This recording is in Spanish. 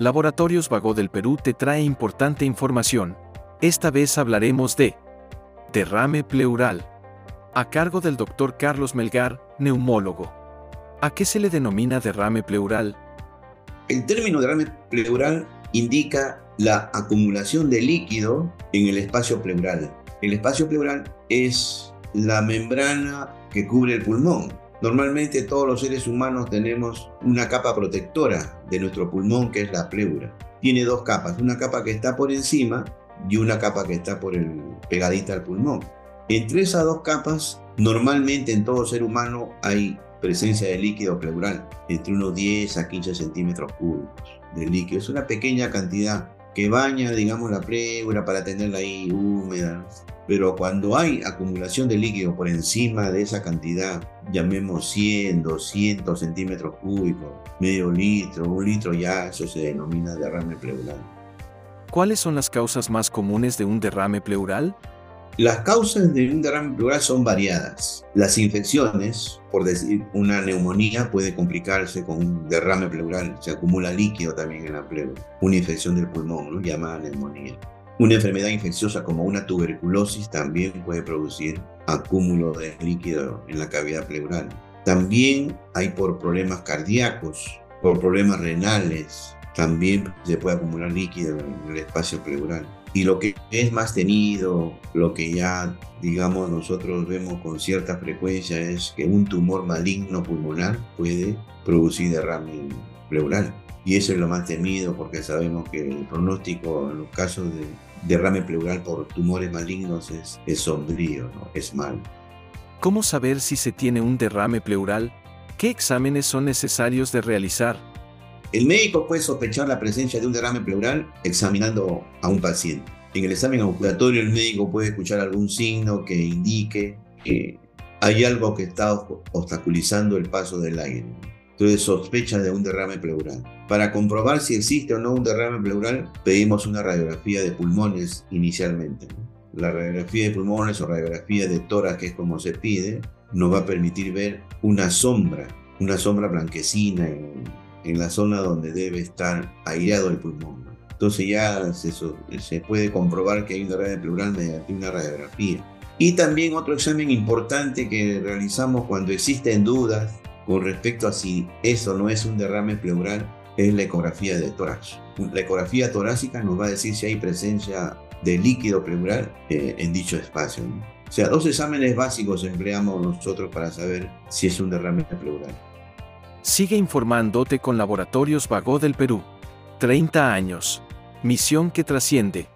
Laboratorios Vago del Perú te trae importante información. Esta vez hablaremos de derrame pleural, a cargo del doctor Carlos Melgar, neumólogo. ¿A qué se le denomina derrame pleural? El término derrame pleural indica la acumulación de líquido en el espacio pleural. El espacio pleural es la membrana que cubre el pulmón. Normalmente todos los seres humanos tenemos una capa protectora de nuestro pulmón que es la pleura. Tiene dos capas, una capa que está por encima y una capa que está por el pegadita al pulmón. Entre esas dos capas, normalmente en todo ser humano hay presencia de líquido pleural, entre unos 10 a 15 centímetros cúbicos de líquido. Es una pequeña cantidad que baña, digamos, la pleura para tenerla ahí húmeda. Pero cuando hay acumulación de líquido por encima de esa cantidad, llamemos 100, 200 centímetros cúbicos, medio litro, un litro, ya eso se denomina derrame pleural. ¿Cuáles son las causas más comunes de un derrame pleural? Las causas de un derrame pleural son variadas. Las infecciones, por decir, una neumonía puede complicarse con un derrame pleural, se acumula líquido también en la pleura. Una infección del pulmón, ¿no? llamada neumonía. Una enfermedad infecciosa como una tuberculosis también puede producir acúmulo de líquido en la cavidad pleural. También hay por problemas cardíacos, por problemas renales, también se puede acumular líquido en el espacio pleural. Y lo que es más tenido, lo que ya, digamos, nosotros vemos con cierta frecuencia es que un tumor maligno pulmonar puede producir derrame pleural. Y eso es lo más temido porque sabemos que el pronóstico en los casos de derrame pleural por tumores malignos es, es sombrío, ¿no? es malo. ¿Cómo saber si se tiene un derrame pleural? ¿Qué exámenes son necesarios de realizar? El médico puede sospechar la presencia de un derrame pleural examinando a un paciente. En el examen ambulatorio el médico puede escuchar algún signo que indique que hay algo que está obstaculizando el paso del aire. Entonces sospecha de un derrame pleural. Para comprobar si existe o no un derrame pleural, pedimos una radiografía de pulmones inicialmente. La radiografía de pulmones o radiografía de tórax, que es como se pide, nos va a permitir ver una sombra, una sombra blanquecina en, en la zona donde debe estar aireado el pulmón. Entonces ya se, se puede comprobar que hay un derrame pleural mediante una radiografía. Y también otro examen importante que realizamos cuando existen dudas con respecto a si eso no es un derrame pleural es la ecografía de tórax. La ecografía torácica nos va a decir si hay presencia de líquido pleural eh, en dicho espacio. O sea, dos exámenes básicos empleamos nosotros para saber si es un derrame pleural. Sigue informándote con Laboratorios Vago del Perú. 30 años. Misión que trasciende.